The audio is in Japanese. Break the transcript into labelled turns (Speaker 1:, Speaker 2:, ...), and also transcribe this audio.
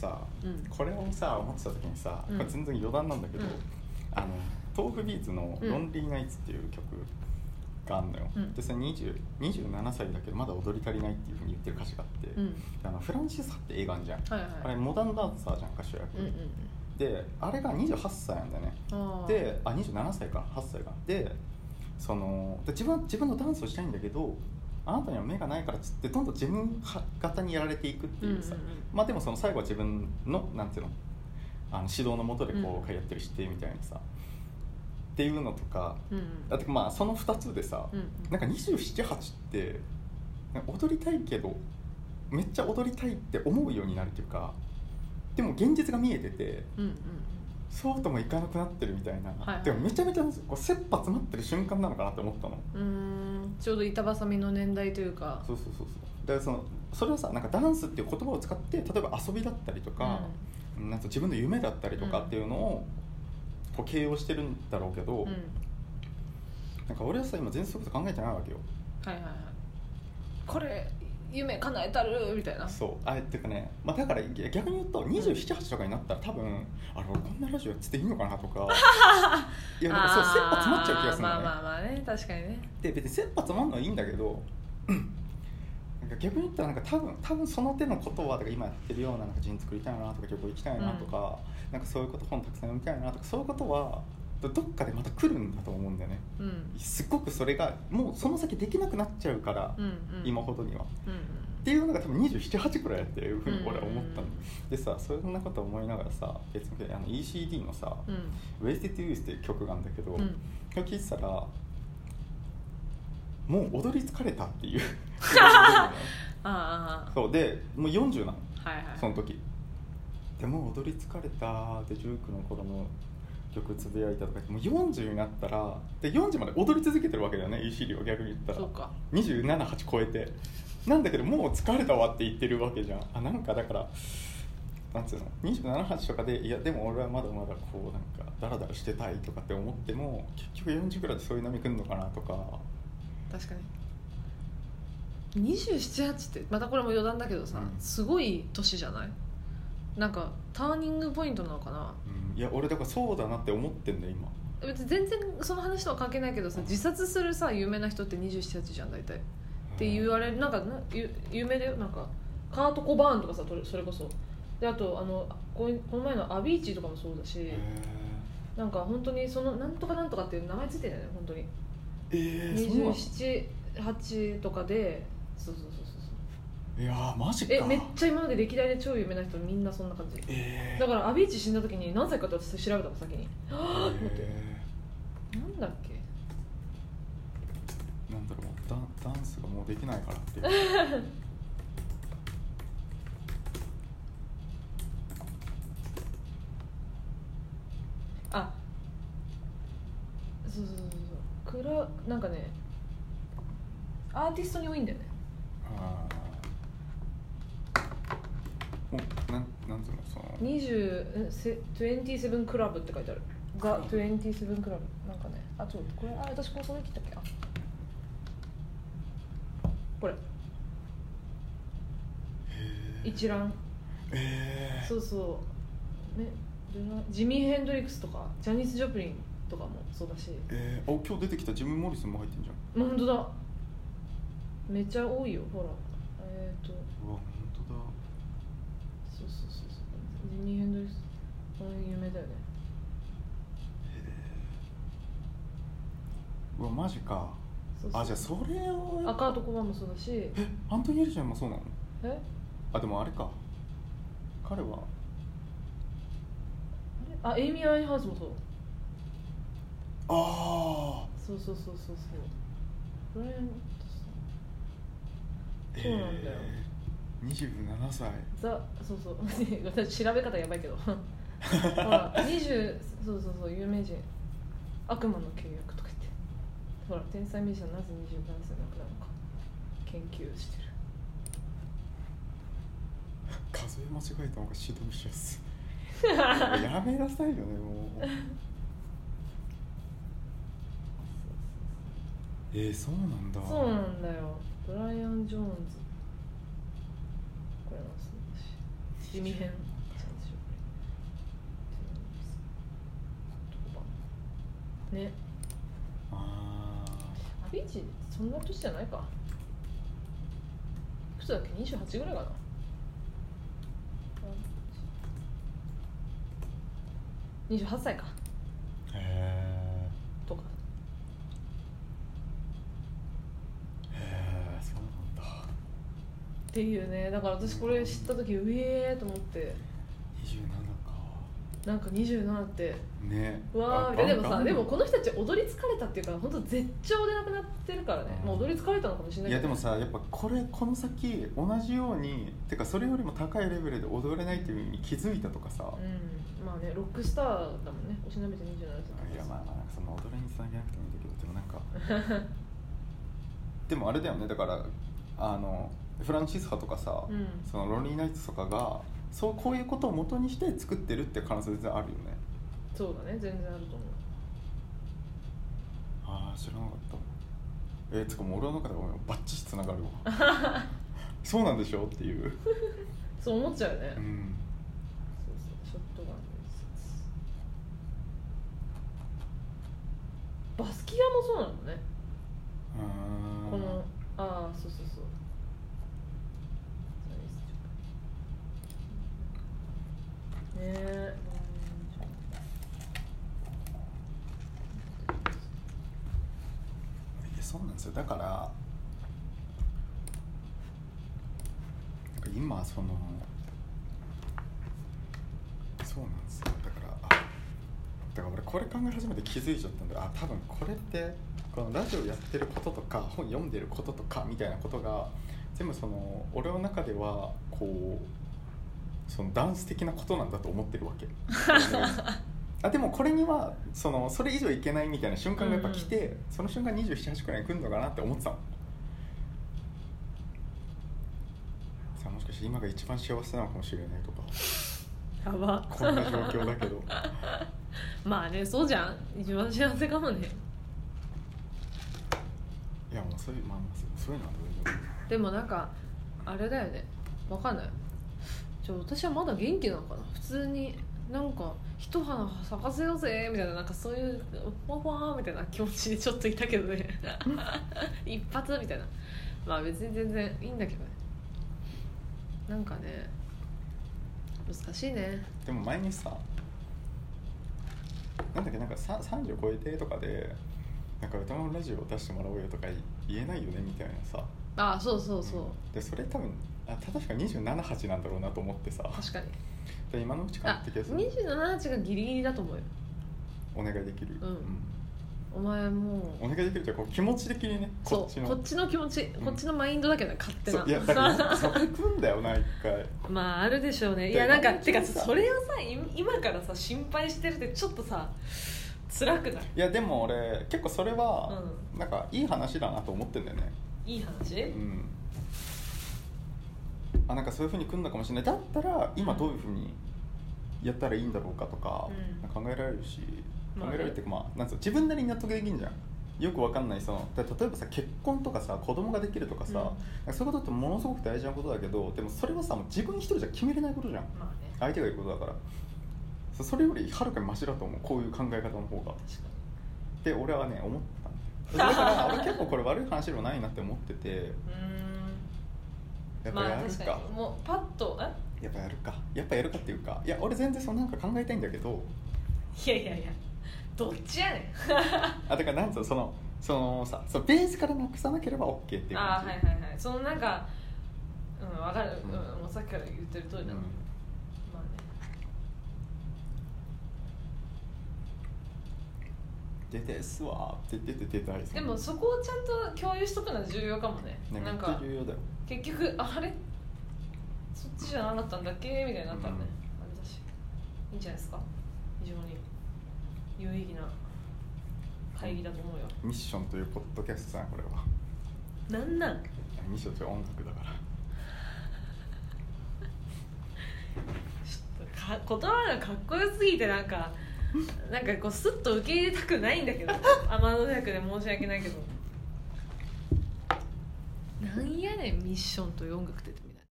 Speaker 1: さ
Speaker 2: うん。
Speaker 1: これをさ思ってた時にさ、
Speaker 2: うん。
Speaker 1: これ全然余談なんだけど、
Speaker 2: うん。
Speaker 1: あの豆腐ビーツの「
Speaker 2: うん。
Speaker 1: ロンリーナイツ」っていう曲があるのよ、
Speaker 2: うん。
Speaker 1: でそれ20 27歳だけどまだ踊り足りないっていうふうに言ってる歌詞があって、
Speaker 2: うん。
Speaker 1: あのフランシス・ハって映画あんじゃん、
Speaker 2: はいはい。
Speaker 1: あれモダンダンサーじゃん歌手役、
Speaker 2: うんうん
Speaker 1: であれが28歳なんだよね。であ27歳か8歳か。でそので自分は自分のダンスをしたいんだけどあなたには目がないからっつってどんどん自分型にやられていくっていうさ、
Speaker 2: うんうんうん。
Speaker 1: まあでもその最後は自分のなんていうのあの指導のもとでこ
Speaker 2: うん。
Speaker 1: うやってるしてみたいなさ、っていうのとか
Speaker 2: うんうん。
Speaker 1: あとまあその2つでさ、
Speaker 2: うん
Speaker 1: なんか278って踊りたいけどめっちゃ踊りたいって思うようになるっていうかでも現実が見えてて
Speaker 2: うんうん
Speaker 1: そうともいかなくなってるみたいな、
Speaker 2: はいはい。
Speaker 1: でもめちゃめちゃこう切羽詰まってる瞬間なのかなって思ったの。
Speaker 2: うん。ちょうど板挟みの年代というか。
Speaker 1: そうそうそう。そうだからそのそれはさなんかダンスっていう言葉を使って例えば遊びだったりとか、なんか自分の夢だったりとかっていうのをこう形容してるんだろうけど、
Speaker 2: うん。うん
Speaker 1: なんか俺はさ今全然そういうこと考えてないわけよ。
Speaker 2: はいはいはい。これ夢叶えたるみたいな。
Speaker 1: そう。あれっていうかね、まあ、だから逆に言うと278とかになったら多分あれ俺こんなラジオやってていいのかなとか。いやなんかそう切羽詰まっちゃう気がするのね、
Speaker 2: あーまあまあまあね確かにね。
Speaker 1: で別に切羽詰まるのはいいんだけどなんか逆に言ったらなんか多分多分その手のことは今やってるようななんか人作りたいなとか旅行行きたいなとか、なんかそういうこと本たくさん読みたいなとかそういうことはどどっかでまた来るんだと思うんだよね。
Speaker 2: うん。
Speaker 1: すっごくそれがもうその先できなくなっちゃうから、
Speaker 2: うんうん。
Speaker 1: 今ほどには。
Speaker 2: うん
Speaker 1: っていうのが多分278くらいやっていうふうに俺は思ったの、
Speaker 2: うん
Speaker 1: でさそんなこと思いながらさ別にあの ECD のさ
Speaker 2: うん「
Speaker 1: Wasted Youth」っていう曲があるんだけど、
Speaker 2: うん。
Speaker 1: それ聴いてたらもう踊り疲れたっていう。
Speaker 2: ああ
Speaker 1: そうでもう40なの。
Speaker 2: はいはい。
Speaker 1: その時。でもう踊り疲れたで19の頃の曲つぶやいたとかもう40になったらで40まで踊り続けてるわけだよね ECD は逆に言ったら。
Speaker 2: そうか。
Speaker 1: 278超えて。なんだけどもう疲れたわって言ってるわけじゃん。あなんかだからなんつうの278とかでいやでも俺はまだまだこうなんかダラダラしてたいとかって思っても結局40ぐらいでそういう波来るのかなとか。
Speaker 2: 確かに。278ってまたこれも余談だけどさ、
Speaker 1: うん。
Speaker 2: すごい年じゃない？なんかターニングポイントなのかな？
Speaker 1: うん。いや俺だからそうだなって思ってんだよ今。
Speaker 2: 別に全然その話とは関係ないけどさ自殺するさ有名な人って278じゃん大体。って言われるなんかなゆ有名だよ？なんかカート・コバーンとかさそれこそ。であとあのこの前のアビーチとかもそうだし
Speaker 1: へ
Speaker 2: なんか本当にそのなんとかなんとかっていう名前ついてるよね本当に。
Speaker 1: ええー、そうなの
Speaker 2: ？278とかでそうそうそう
Speaker 1: いやーマジか。
Speaker 2: えめっちゃ今まで歴代で超有名な人みんなそんな感じ。
Speaker 1: えー。
Speaker 2: だからアビーチ死んだ時に何歳かって私調べたの先に。はぁと思って
Speaker 1: え
Speaker 2: なんだっけ？
Speaker 1: ーなんだろう。ダンダンスがもうできないからって
Speaker 2: あ。そうそうそうそう。クラなんかねアーティストに多いんだよね。
Speaker 1: あー。もうなんなんつうのその。
Speaker 2: 20えせ27クラブって書いてある。ザ・27クラブなんかね。あちょっとこれあ私ここで切ったっけ？あ。これ。一覧。
Speaker 1: えー、
Speaker 2: そうそう。ね。ジミー・ヘンドリックスとかジャニス・ジョプリンとかもそうだし。
Speaker 1: えー、あ今日出てきたジム・モリスンも入ってんじゃん。
Speaker 2: まあ本当だ。めっちゃ多いよほら。えっ、ー、と。
Speaker 1: うわ本当だ
Speaker 2: そうそうそうそうジミー・ヘンドリックスこの辺有名だよね。
Speaker 1: うわマジか。
Speaker 2: そうそう。
Speaker 1: あじゃあそれを
Speaker 2: アカート・コバンもそうだし。
Speaker 1: えアントニー・エリちゃんもそうなの？
Speaker 2: え？
Speaker 1: あでもあれか。彼は。
Speaker 2: あエイミー・アインハウスもそう。
Speaker 1: ああ
Speaker 2: そうそうそうそうそう。ブライアンそうなんだよ。
Speaker 1: えー、27歳。
Speaker 2: ザそうそう。私調べ方やばいけど。ほら20そうそうそう有名人。悪魔の契約とか言って。ほら天才ミュージシャンなぜ27歳亡くなるのか。研究してる。
Speaker 1: 数え間違えた方が指導しやす。いやめなさいよねも う。えー、そうなんだ。
Speaker 2: そうなんだよ。ブライアン・ジョーンズ地味編。ね。
Speaker 1: あ
Speaker 2: あビーチそんな年じゃないか。いくつだっけ？28ぐらいかな。28歳か。っていうね。だから私これ知った時うえーと思って。
Speaker 1: 27か。
Speaker 2: なんか27って。
Speaker 1: ね。
Speaker 2: うわー。
Speaker 1: あ
Speaker 2: でもさでもこの人たち踊り疲れたっていうか本当絶頂でなくなってるからね、
Speaker 1: うん。
Speaker 2: まあ踊り疲れたのかもしれない
Speaker 1: いやでもさやっぱこれこの先同じようにてかそれよりも高いレベルで踊れないっていう意味に気づいたとかさ、
Speaker 2: うん。まあねロックスターだもんね。おしなべて27歳
Speaker 1: いやまあまあなんかその踊りにつなげなくてもいいんだけどでもなんか。でもあれだよね。だからあのフランシスハとかさ、
Speaker 2: うん。
Speaker 1: そのロンリーナイツとかがそうこういうことを元にして作ってるって可能性全然あるよね。
Speaker 2: そうだね全然あると思う。
Speaker 1: ああ知らなかった。えー、つかもう俺の中ではバッチシつながるわ。そうなんでしょ？っていう、
Speaker 2: そう思っちゃうよね、
Speaker 1: うん、
Speaker 2: そうそうショットガンバスキアもそうなのね。
Speaker 1: うーん。
Speaker 2: このああそうそうそうねえ
Speaker 1: いやそうなんですよ。だから今そのそうなんですよ。だからあだから俺これ考え始めて気づいちゃったんだあ多分これってこのラジオやってることとか本読んでることとかみたいなことが全部その俺の中ではこうそのダンス的なことなんだと思ってるわけ。あでもこれにはそのそれ以上いけないみたいな瞬間がやっぱ来て、その瞬間278くらいに来るのかなって思ってたのさあもしかして今が一番幸せなのかもしれないとか。
Speaker 2: やば。
Speaker 1: こんな状況だけど。
Speaker 2: まあねそうじゃん。一番幸せかもね。
Speaker 1: いやもうそういうまあまあそういうのはどうでも
Speaker 2: でもなんかあれだよね。わかんないちょ私はまだ元気なのかな？普通になんか一花咲かせようぜみたいななんかそういうフワフワみたいな気持ちでちょっといたけどね。一発みたいな。まあ別に全然いいんだけどね。なんかね難しいね。
Speaker 1: でも前にさなんだっけなんかさ30超えてとかでなんか歌のラジオを出してもらおうよとか言えないよねみたいなさ
Speaker 2: ああそうそうそう、
Speaker 1: でそれ多分あ確か278なんだろうなと思ってさ。
Speaker 2: 確かに。
Speaker 1: で今のうちから
Speaker 2: あ
Speaker 1: って気がする
Speaker 2: 278がギリギリだと思うよ。
Speaker 1: お願いできる、
Speaker 2: うん。お前もう。
Speaker 1: お願いできるっていうかこう気持ち的にねこっちの。
Speaker 2: そうこっちの気持ち、
Speaker 1: ん。
Speaker 2: こっちのマインドだけどね勝手な。
Speaker 1: そういやだからそれくんだよな一回。
Speaker 2: まああるでしょうね。い
Speaker 1: で
Speaker 2: やなんか
Speaker 1: まあ
Speaker 2: てか
Speaker 1: さ
Speaker 2: それをさい今からさ心配してるってちょっとさ辛くない？
Speaker 1: いやでも俺結構それは、なんかいい話だなと思ってんだよね
Speaker 2: いい話？
Speaker 1: うん。あなんかそういうふうに来るのかもしれない。だったら今どういうふうにやったらいいんだろうかとか、
Speaker 2: うん。
Speaker 1: 考えられるし考
Speaker 2: まあね。
Speaker 1: えられるっていうかまあなんつうの自分なりに納得できんじゃん。よくわかんない。そのだ例えばさ結婚とかさ子供ができるとかさ、
Speaker 2: うん。
Speaker 1: なんかそういうことってものすごく大事なことだけどでもそれはさもう自分一人じゃ決めれないことじゃん。
Speaker 2: まあね。
Speaker 1: 相手がいることだから。そそれよりはるかにマシだと思う。こういう考え方の方が。
Speaker 2: 確か
Speaker 1: って俺はね思った。んだから俺結構これ悪い話でもないなって思ってて。やっぱやるか,、
Speaker 2: 確かに。もうパッとえ？
Speaker 1: やっぱやるか。やっぱやるかっていうか。いや俺全然そのなんか考えたいんだけど。
Speaker 2: いやいやいや。どっちやねん。
Speaker 1: あだからなんつうのそのそのさそのベースからなくさなければ OK っていう感じ。
Speaker 2: ああはいはいはい。そのなんかうん分かる、うん。
Speaker 1: うん
Speaker 2: もうさっきから言ってる通りだ。な、
Speaker 1: うん
Speaker 2: まあね
Speaker 1: 出てっすわーって言ってて出たい
Speaker 2: でもそこをちゃんと共有しとくのは重要かもね。なんか
Speaker 1: ゃ重要だよ。
Speaker 2: 結局あれ？そっちじゃなかったんだっけ？みたいになったらね、
Speaker 1: うん。
Speaker 2: あれだしいいんじゃないですか？非常に有意義な会議だと思うよ。
Speaker 1: ミッションというポッドキャストさんこれは。
Speaker 2: なんなん？
Speaker 1: ミッションという音楽だから。
Speaker 2: ちょっとか 言葉がかっこよすぎてなんかなんかこうスッと受け入れたくないんだけど 天の役で申し訳ないけど。なんやねんミッションという音楽って